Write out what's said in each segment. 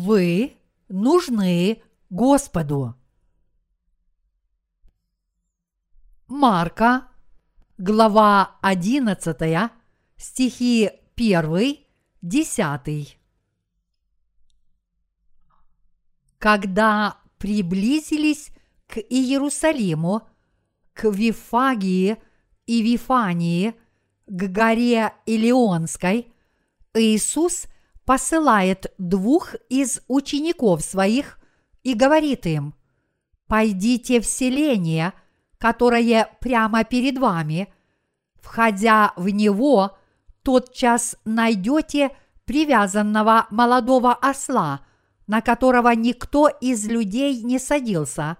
вы нужны Господу. Марка, глава 11, стихи 1, 10. Когда приблизились к Иерусалиму, к Вифагии и Вифании, к горе Илионской, Иисус посылает двух из учеников своих и говорит им, «Пойдите в селение, которое прямо перед вами, входя в него, тотчас найдете привязанного молодого осла, на которого никто из людей не садился.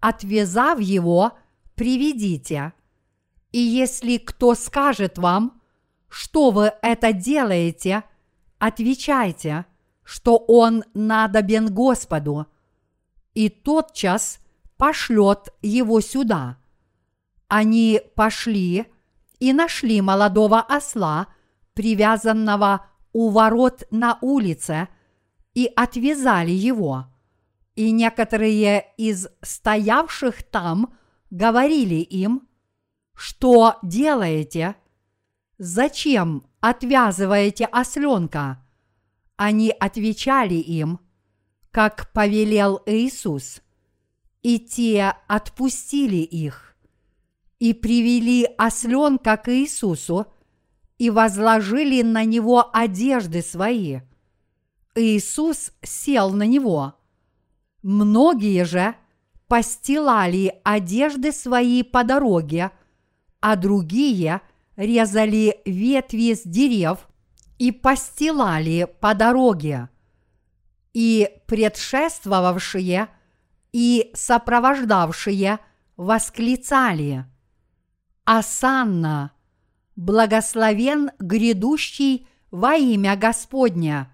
Отвязав его, приведите. И если кто скажет вам, что вы это делаете, отвечайте, что он надобен Господу, и тотчас пошлет его сюда. Они пошли и нашли молодого осла, привязанного у ворот на улице, и отвязали его. И некоторые из стоявших там говорили им, что делаете? Зачем отвязываете осленка? Они отвечали им, как повелел Иисус. И те отпустили их и привели осленка к Иисусу и возложили на него одежды свои. Иисус сел на него. Многие же постилали одежды свои по дороге, а другие резали ветви с дерев и постилали по дороге. И предшествовавшие и сопровождавшие восклицали «Асанна! Благословен грядущий во имя Господня!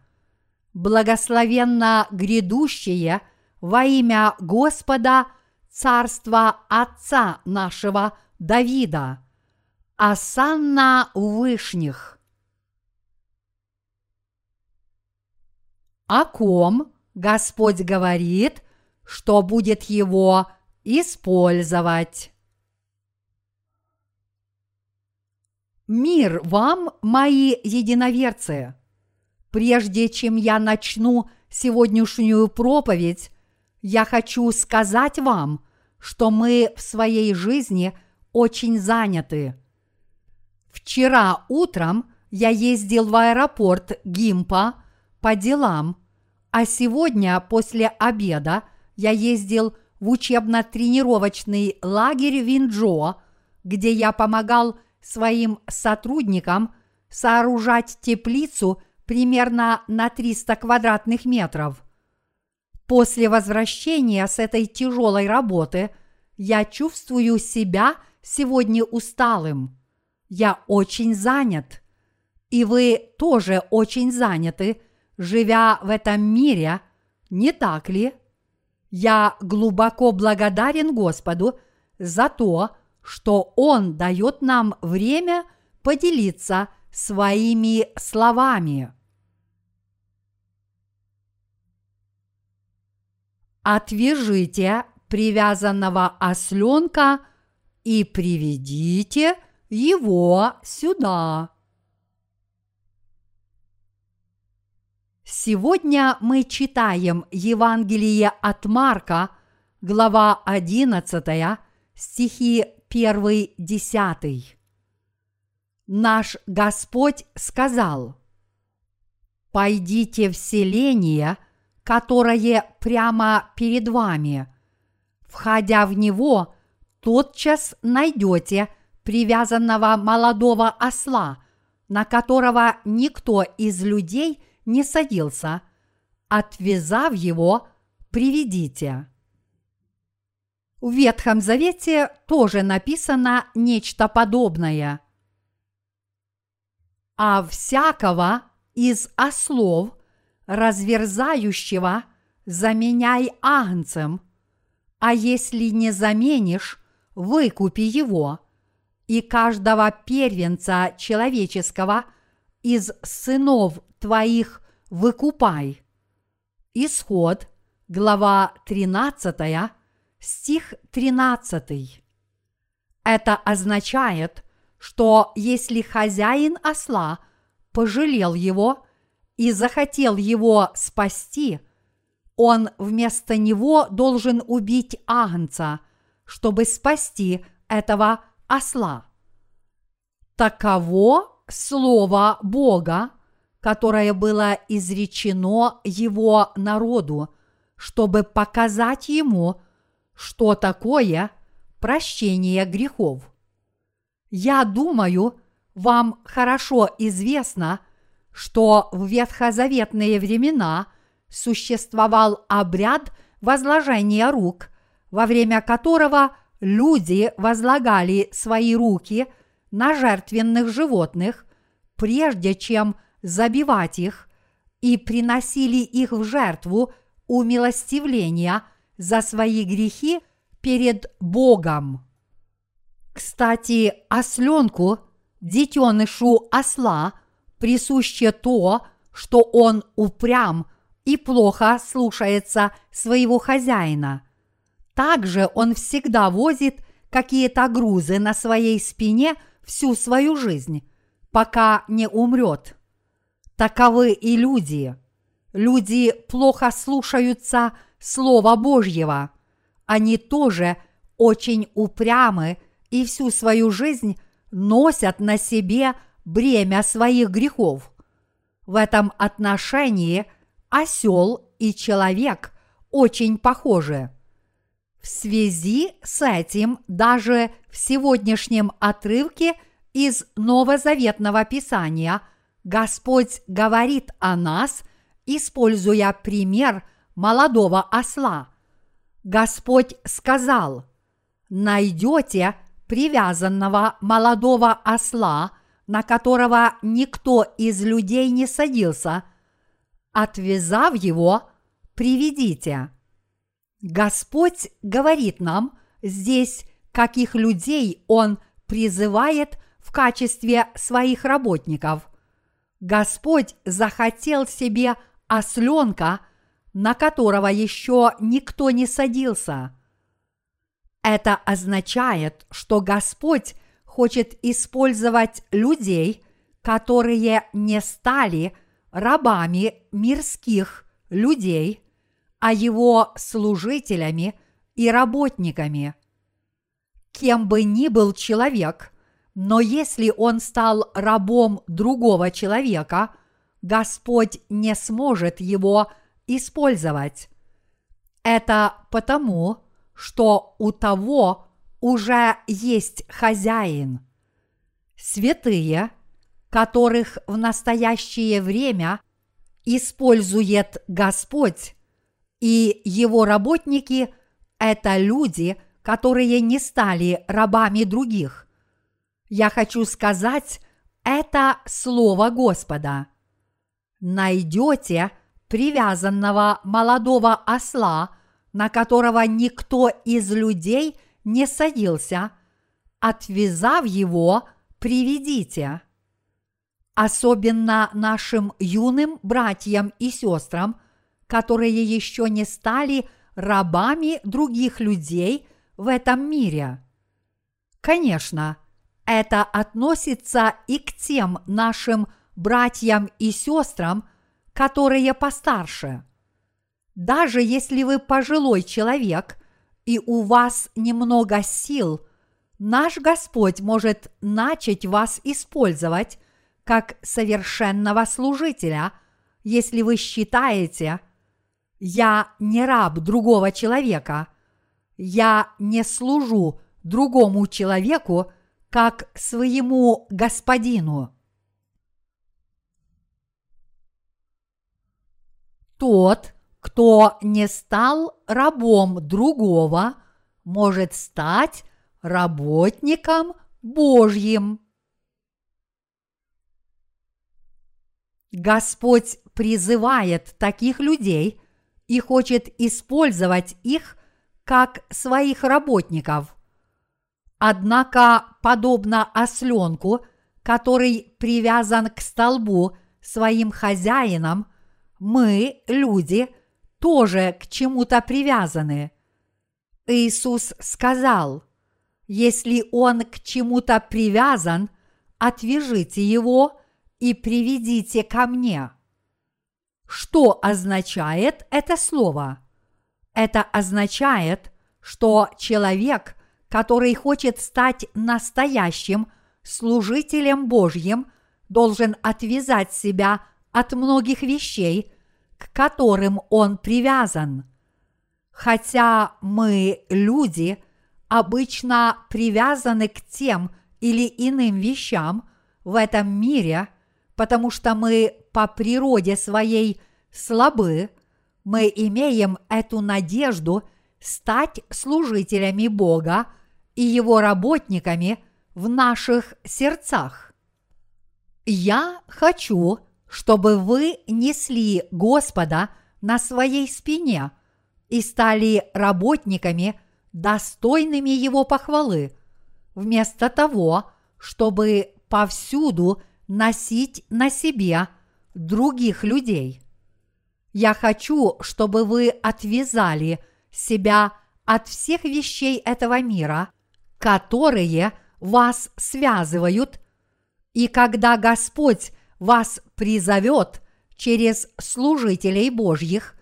Благословенно грядущее во имя Господа царства Отца нашего Давида! Асанна Вышних!» О ком Господь говорит, что будет его использовать. Мир вам, мои единоверцы! Прежде чем я начну сегодняшнюю проповедь, я хочу сказать вам, что мы в своей жизни очень заняты. Вчера утром я ездил в аэропорт Гимпа по делам, а сегодня после обеда я ездил в учебно-тренировочный лагерь Винджо, где я помогал своим сотрудникам сооружать теплицу примерно на 300 квадратных метров. После возвращения с этой тяжелой работы я чувствую себя сегодня усталым. Я очень занят. И вы тоже очень заняты, живя в этом мире, не так ли? Я глубоко благодарен Господу за то, что Он дает нам время поделиться своими словами. Отвяжите привязанного осленка и приведите его сюда. Сегодня мы читаем Евангелие от Марка, глава 11, стихи 1-10. Наш Господь сказал, «Пойдите в селение, которое прямо перед вами. Входя в него, тотчас найдете привязанного молодого осла, на которого никто из людей – не садился, отвязав его, приведите. В Ветхом Завете тоже написано нечто подобное. А всякого из ослов, разверзающего, заменяй агнцем, а если не заменишь, выкупи его, и каждого первенца человеческого из сынов твоих выкупай. Исход, глава 13, стих 13. Это означает, что если хозяин осла пожалел его и захотел его спасти, он вместо него должен убить агнца, чтобы спасти этого осла. Таково слово Бога, которое было изречено его народу, чтобы показать ему, что такое прощение грехов. Я думаю, вам хорошо известно, что в ветхозаветные времена существовал обряд возложения рук, во время которого люди возлагали свои руки на жертвенных животных, прежде чем забивать их, и приносили их в жертву умилостивления за свои грехи перед Богом. Кстати, осленку, детенышу осла, присуще то, что он упрям и плохо слушается своего хозяина. Также он всегда возит какие-то грузы на своей спине всю свою жизнь, пока не умрет. Таковы и люди. Люди плохо слушаются Слова Божьего. Они тоже очень упрямы и всю свою жизнь носят на себе бремя своих грехов. В этом отношении осел и человек очень похожи. В связи с этим даже в сегодняшнем отрывке из Новозаветного Писания Господь говорит о нас, используя пример молодого осла. Господь сказал, найдете привязанного молодого осла, на которого никто из людей не садился, отвязав его, приведите. Господь говорит нам здесь, каких людей Он призывает в качестве своих работников. Господь захотел себе осленка – на которого еще никто не садился. Это означает, что Господь хочет использовать людей, которые не стали рабами мирских людей, а его служителями и работниками. Кем бы ни был человек, но если он стал рабом другого человека, Господь не сможет его использовать. Это потому, что у того уже есть хозяин. Святые, которых в настоящее время использует Господь, и его работники – это люди, которые не стали рабами других. Я хочу сказать, это Слово Господа. Найдете – привязанного молодого осла, на которого никто из людей не садился, отвязав его, приведите. Особенно нашим юным братьям и сестрам, которые еще не стали рабами других людей в этом мире. Конечно, это относится и к тем нашим братьям и сестрам, которые постарше. Даже если вы пожилой человек и у вас немного сил, наш Господь может начать вас использовать как совершенного служителя, если вы считаете, я не раб другого человека, я не служу другому человеку, как своему господину. Тот, кто не стал рабом другого, может стать работником Божьим. Господь призывает таких людей и хочет использовать их как своих работников. Однако, подобно осленку, который привязан к столбу своим хозяином, мы, люди, тоже к чему-то привязаны. Иисус сказал, если он к чему-то привязан, отвяжите его и приведите ко мне. Что означает это слово? Это означает, что человек, который хочет стать настоящим служителем Божьим, должен отвязать себя от многих вещей, к которым он привязан. Хотя мы, люди, обычно привязаны к тем или иным вещам в этом мире, потому что мы по природе своей слабы, мы имеем эту надежду стать служителями Бога и Его работниками в наших сердцах. Я хочу, чтобы вы несли Господа на своей спине и стали работниками, достойными Его похвалы, вместо того, чтобы повсюду носить на себе других людей. Я хочу, чтобы вы отвязали себя от всех вещей этого мира, которые вас связывают, и когда Господь вас призовет через служителей Божьих,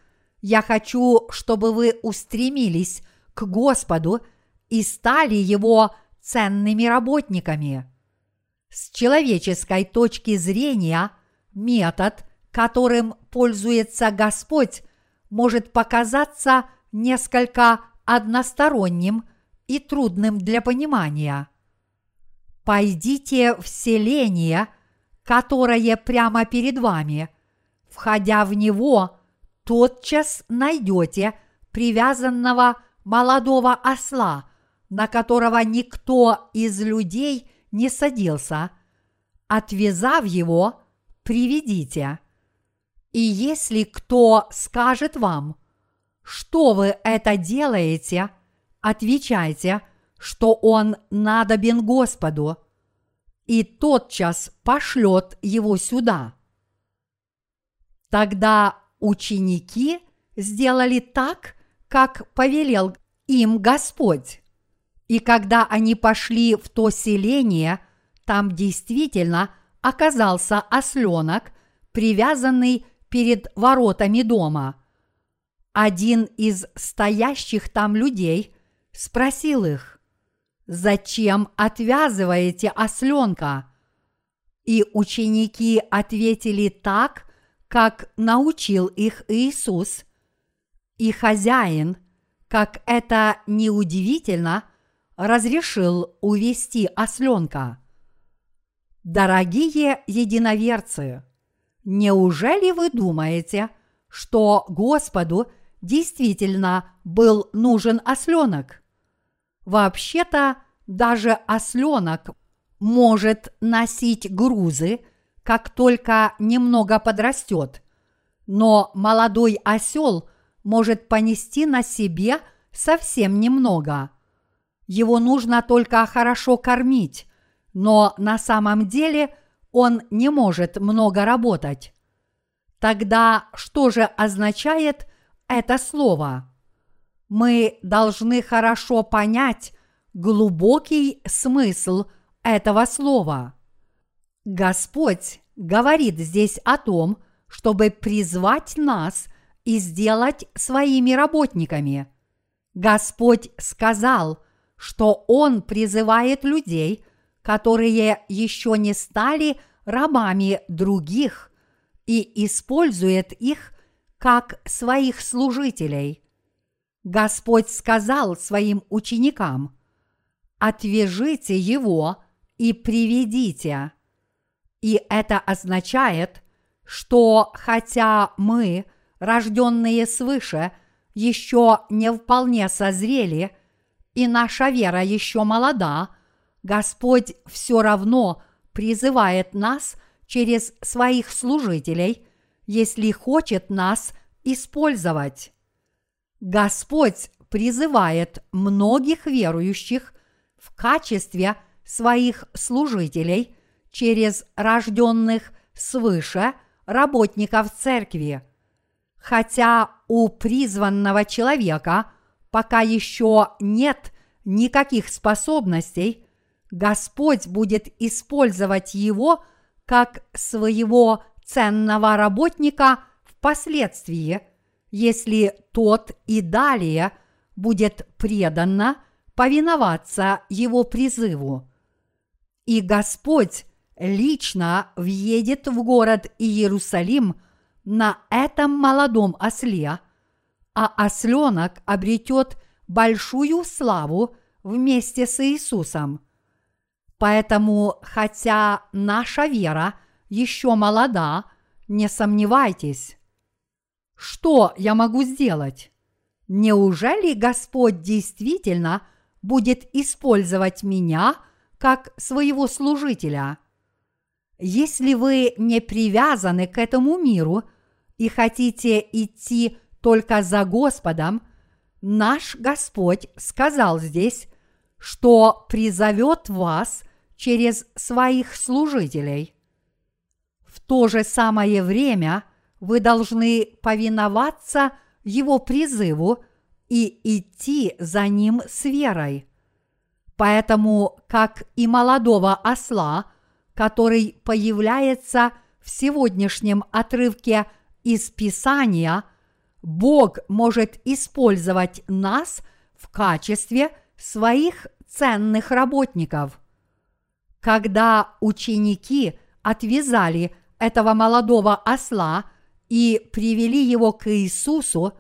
я хочу, чтобы вы устремились к Господу и стали Его ценными работниками. С человеческой точки зрения метод, которым пользуется Господь, может показаться несколько односторонним и трудным для понимания. Пойдите в селение, которое прямо перед вами. Входя в него, тотчас найдете привязанного молодого осла, на которого никто из людей не садился, отвязав его, приведите. И если кто скажет вам, что вы это делаете, отвечайте, что он надобен Господу, и тотчас пошлет его сюда. Тогда ученики сделали так, как повелел им Господь. И когда они пошли в то селение, там действительно оказался осленок, привязанный перед воротами дома. Один из стоящих там людей спросил их, «Зачем отвязываете осленка?» И ученики ответили так, как научил их Иисус. И хозяин, как это неудивительно, разрешил увести осленка. Дорогие единоверцы, неужели вы думаете, что Господу действительно был нужен осленок? Вообще-то даже осленок может носить грузы, как только немного подрастет, но молодой осел может понести на себе совсем немного. Его нужно только хорошо кормить, но на самом деле он не может много работать. Тогда что же означает это слово? Мы должны хорошо понять глубокий смысл этого слова. Господь говорит здесь о том, чтобы призвать нас и сделать своими работниками. Господь сказал, что Он призывает людей, которые еще не стали рабами других, и использует их как своих служителей. Господь сказал своим ученикам, «Отвяжите его и приведите». И это означает, что хотя мы, рожденные свыше, еще не вполне созрели, и наша вера еще молода, Господь все равно призывает нас через своих служителей, если хочет нас использовать. Господь призывает многих верующих в качестве своих служителей – через рожденных свыше работников церкви. Хотя у призванного человека пока еще нет никаких способностей, Господь будет использовать его как своего ценного работника впоследствии, если тот и далее будет преданно повиноваться его призыву. И Господь лично въедет в город Иерусалим на этом молодом осле, а осленок обретет большую славу вместе с Иисусом. Поэтому, хотя наша вера еще молода, не сомневайтесь. Что я могу сделать? Неужели Господь действительно будет использовать меня как своего служителя? Если вы не привязаны к этому миру и хотите идти только за Господом, наш Господь сказал здесь, что призовет вас через своих служителей. В то же самое время вы должны повиноваться Его призыву и идти за Ним с верой. Поэтому, как и молодого осла – который появляется в сегодняшнем отрывке из Писания, Бог может использовать нас в качестве своих ценных работников. Когда ученики отвязали этого молодого осла и привели его к Иисусу,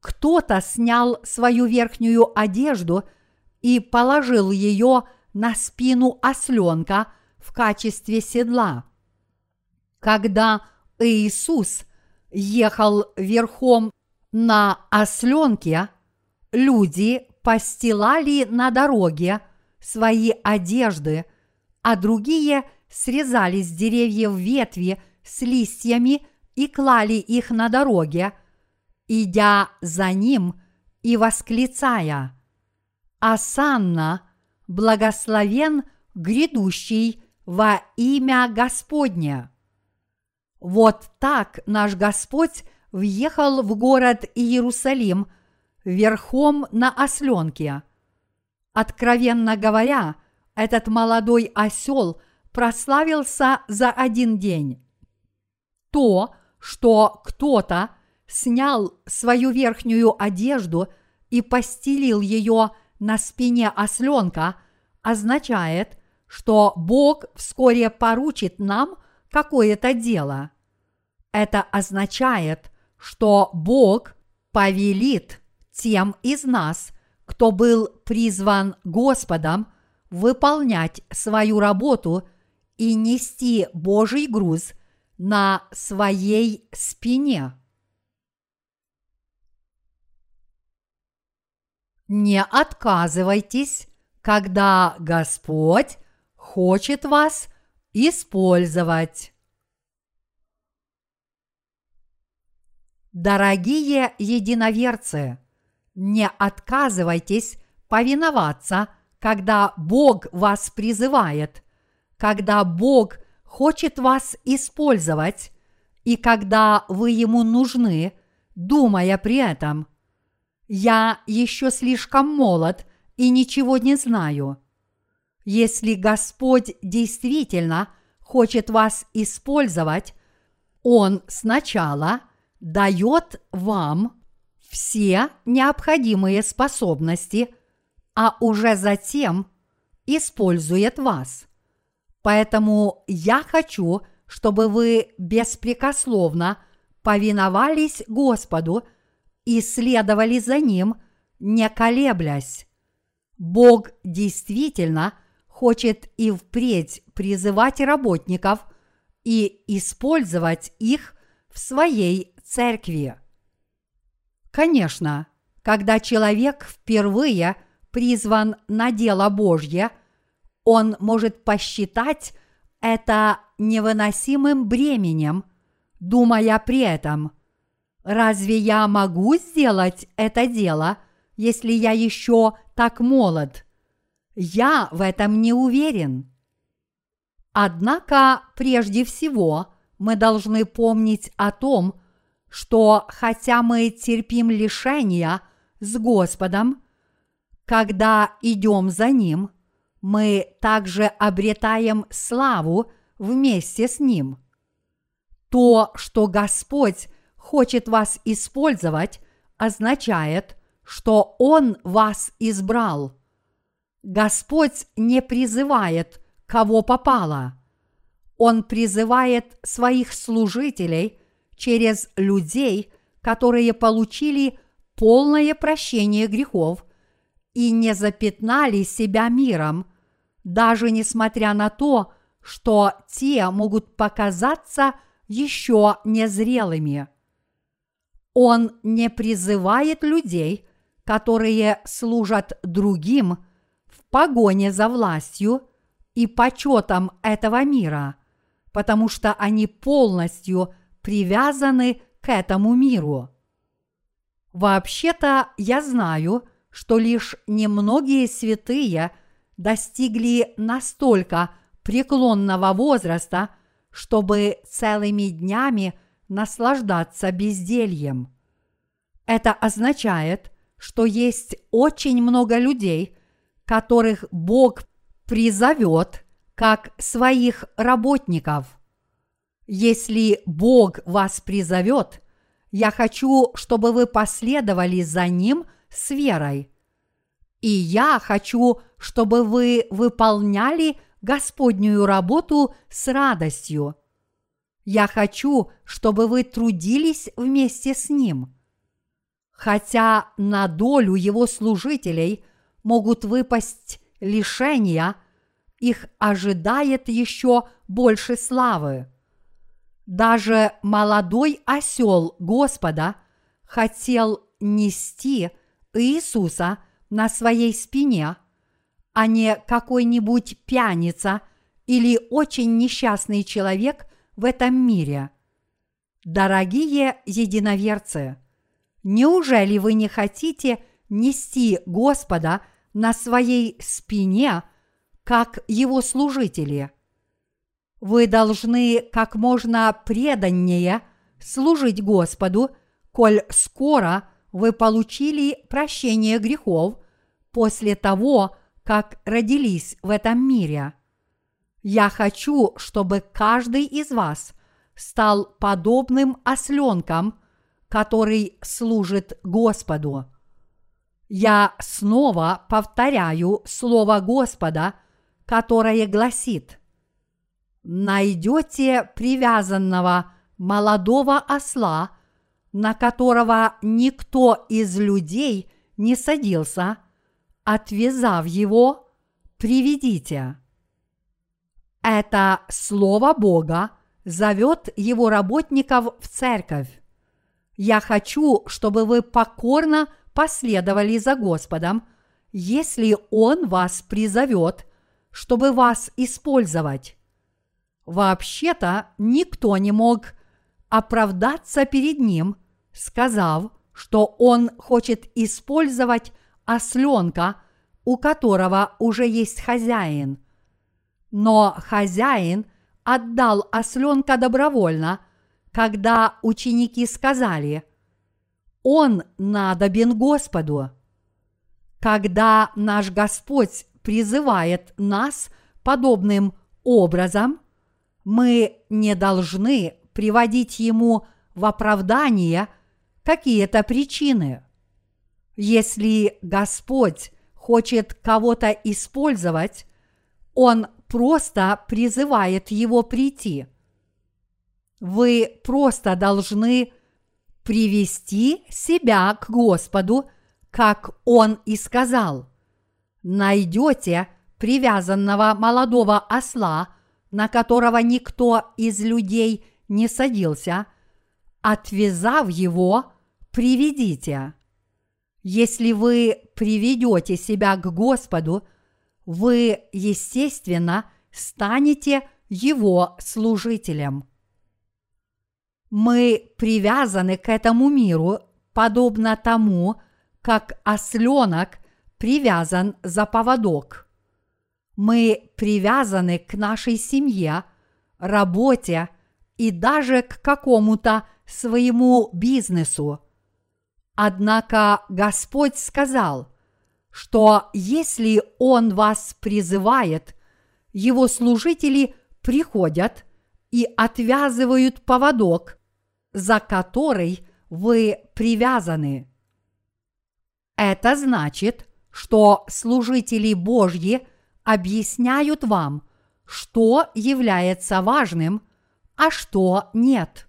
кто-то снял свою верхнюю одежду и положил ее на спину осленка – в качестве седла. Когда Иисус ехал верхом на осленке, люди постилали на дороге свои одежды, а другие срезали с деревьев ветви с листьями и клали их на дороге, идя за ним и восклицая «Асанна, благословен грядущий во имя Господня. Вот так наш Господь въехал в город Иерусалим верхом на осленке. Откровенно говоря, этот молодой осел прославился за один день. То, что кто-то снял свою верхнюю одежду и постелил ее на спине осленка, означает, что Бог вскоре поручит нам какое-то дело. Это означает, что Бог повелит тем из нас, кто был призван Господом, выполнять свою работу и нести Божий груз на своей спине. Не отказывайтесь, когда Господь хочет вас использовать. Дорогие единоверцы, не отказывайтесь повиноваться, когда Бог вас призывает, когда Бог хочет вас использовать и когда вы Ему нужны, думая при этом, «Я еще слишком молод и ничего не знаю», если Господь действительно хочет вас использовать, Он сначала дает вам все необходимые способности, а уже затем использует вас. Поэтому я хочу, чтобы вы беспрекословно повиновались Господу и следовали за Ним, не колеблясь. Бог действительно – хочет и впредь призывать работников и использовать их в своей церкви. Конечно, когда человек впервые призван на дело Божье, он может посчитать это невыносимым бременем, думая при этом, разве я могу сделать это дело, если я еще так молод – я в этом не уверен. Однако прежде всего мы должны помнить о том, что хотя мы терпим лишения с Господом, когда идем за Ним, мы также обретаем славу вместе с Ним. То, что Господь хочет вас использовать, означает, что Он вас избрал. Господь не призывает, кого попало. Он призывает своих служителей через людей, которые получили полное прощение грехов и не запятнали себя миром, даже несмотря на то, что те могут показаться еще незрелыми. Он не призывает людей, которые служат другим погоне за властью и почетом этого мира, потому что они полностью привязаны к этому миру. Вообще-то я знаю, что лишь немногие святые достигли настолько преклонного возраста, чтобы целыми днями наслаждаться бездельем. Это означает, что есть очень много людей, которых Бог призовет как своих работников. Если Бог вас призовет, я хочу, чтобы вы последовали за Ним с верой. И я хочу, чтобы вы выполняли Господнюю работу с радостью. Я хочу, чтобы вы трудились вместе с Ним. Хотя на долю Его служителей могут выпасть лишения, их ожидает еще больше славы. Даже молодой осел Господа хотел нести Иисуса на своей спине, а не какой-нибудь пьяница или очень несчастный человек в этом мире. Дорогие единоверцы, неужели вы не хотите нести Господа на своей спине, как его служители – вы должны как можно преданнее служить Господу, коль скоро вы получили прощение грехов после того, как родились в этом мире. Я хочу, чтобы каждый из вас стал подобным осленком, который служит Господу. Я снова повторяю слово Господа, которое гласит – найдете привязанного молодого осла, на которого никто из людей не садился, отвязав его, приведите. Это Слово Бога зовет его работников в церковь. Я хочу, чтобы вы покорно последовали за Господом, если Он вас призовет, чтобы вас использовать. Вообще-то никто не мог оправдаться перед ним, сказав, что он хочет использовать осленка, у которого уже есть хозяин. Но хозяин отдал осленка добровольно, когда ученики сказали «Он надобен Господу». Когда наш Господь призывает нас подобным образом – мы не должны приводить ему в оправдание какие-то причины. Если Господь хочет кого-то использовать, Он просто призывает его прийти. Вы просто должны привести себя к Господу, как Он и сказал. Найдете привязанного молодого осла – на которого никто из людей не садился, отвязав его, приведите. Если вы приведете себя к Господу, вы, естественно, станете Его служителем. Мы привязаны к этому миру, подобно тому, как осленок привязан за поводок – мы привязаны к нашей семье, работе и даже к какому-то своему бизнесу. Однако Господь сказал, что если Он вас призывает, Его служители приходят и отвязывают поводок, за который вы привязаны. Это значит, что служители Божьи объясняют вам, что является важным, а что нет.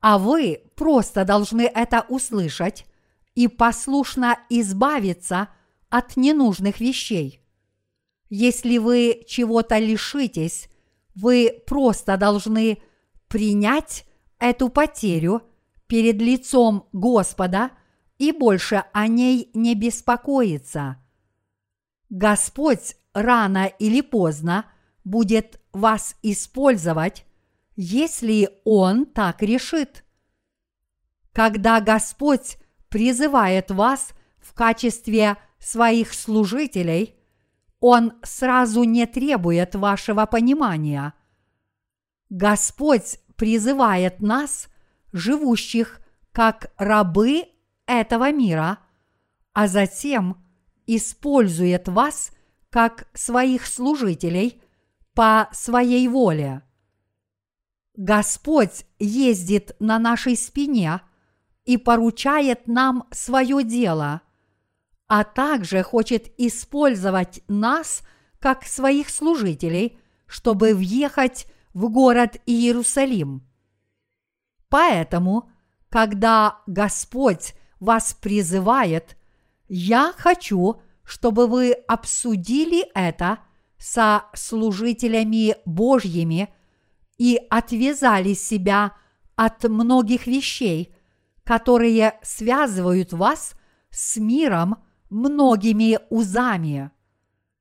А вы просто должны это услышать и послушно избавиться от ненужных вещей. Если вы чего-то лишитесь, вы просто должны принять эту потерю перед лицом Господа и больше о ней не беспокоиться. Господь рано или поздно будет вас использовать, если Он так решит. Когда Господь призывает вас в качестве своих служителей, Он сразу не требует вашего понимания. Господь призывает нас, живущих как рабы этого мира, а затем использует вас как своих служителей по своей воле. Господь ездит на нашей спине и поручает нам свое дело, а также хочет использовать нас как своих служителей, чтобы въехать в город Иерусалим. Поэтому, когда Господь вас призывает, я хочу, чтобы вы обсудили это со служителями Божьими и отвязали себя от многих вещей, которые связывают вас с миром многими узами.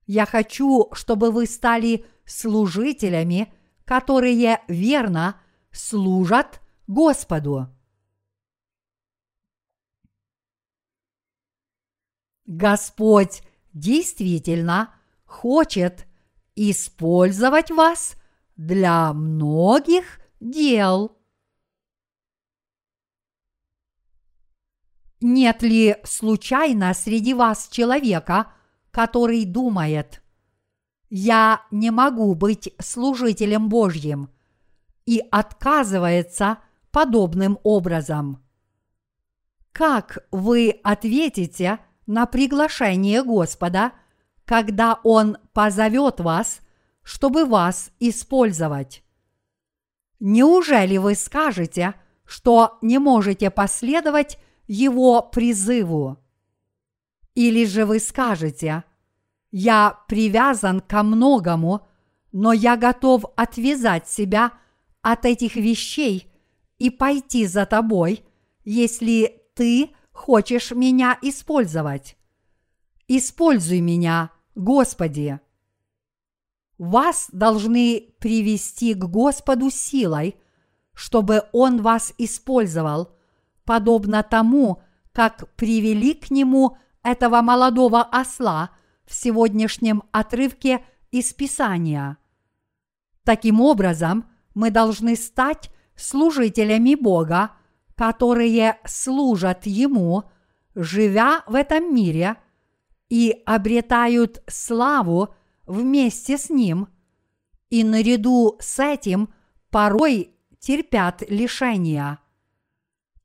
Я хочу, чтобы вы стали служителями, которые верно служат Господу. Господь действительно хочет использовать вас для многих дел. Нет ли случайно среди вас человека, который думает, я не могу быть служителем Божьим и отказывается подобным образом? Как вы ответите на приглашение Господа, когда Он позовет вас, чтобы вас использовать? Неужели вы скажете, что не можете последовать Его призыву? Или же вы скажете, я привязан ко многому, но я готов отвязать себя от этих вещей и пойти за тобой, если ты хочешь меня использовать. Используй меня, Господи. Вас должны привести к Господу силой, чтобы Он вас использовал, подобно тому, как привели к Нему этого молодого осла в сегодняшнем отрывке из Писания. Таким образом, мы должны стать служителями Бога – которые служат Ему, живя в этом мире, и обретают славу вместе с Ним, и наряду с этим порой терпят лишения.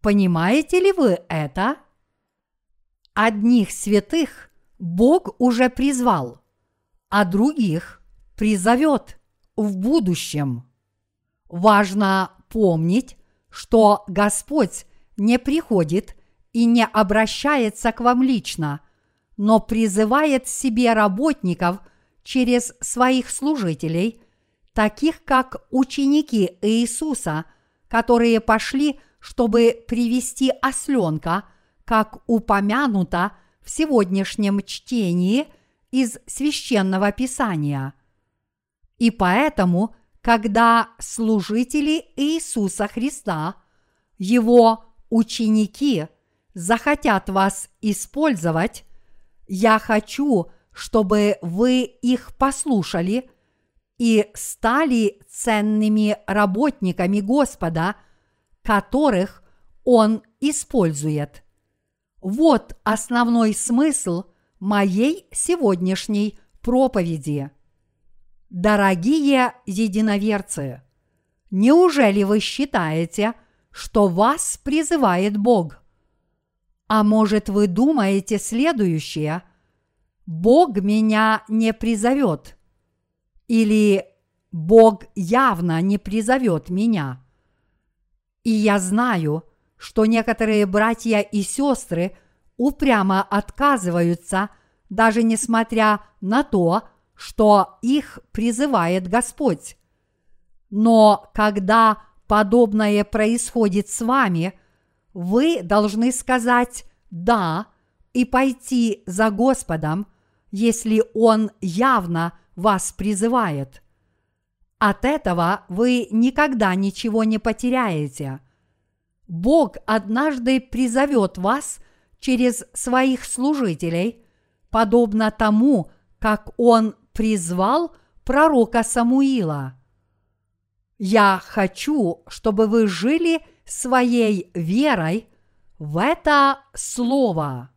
Понимаете ли вы это? Одних святых Бог уже призвал, а других призовет в будущем. Важно помнить, что Господь не приходит и не обращается к вам лично, но призывает себе работников через своих служителей, таких как ученики Иисуса, которые пошли, чтобы привести осленка, как упомянуто в сегодняшнем чтении из священного писания. И поэтому – когда служители Иисуса Христа, Его ученики, захотят вас использовать, я хочу, чтобы вы их послушали и стали ценными работниками Господа которых Он использует. Вот основной смысл моей сегодняшней проповеди. Дорогие единоверцы, неужели вы считаете, что вас призывает Бог? А может вы думаете следующее? Бог меня не призовет. Или Бог явно не призовет меня. И я знаю, что некоторые братья и сестры упрямо отказываются, даже несмотря на то, что их призывает Господь. Но когда подобное происходит с вами, вы должны сказать «да» и пойти за Господом, если Он явно вас призывает. От этого вы никогда ничего не потеряете. Бог однажды призовет вас через своих служителей, подобно тому, как Он призвал пророка Самуила. Я хочу, чтобы вы жили своей верой в это слово.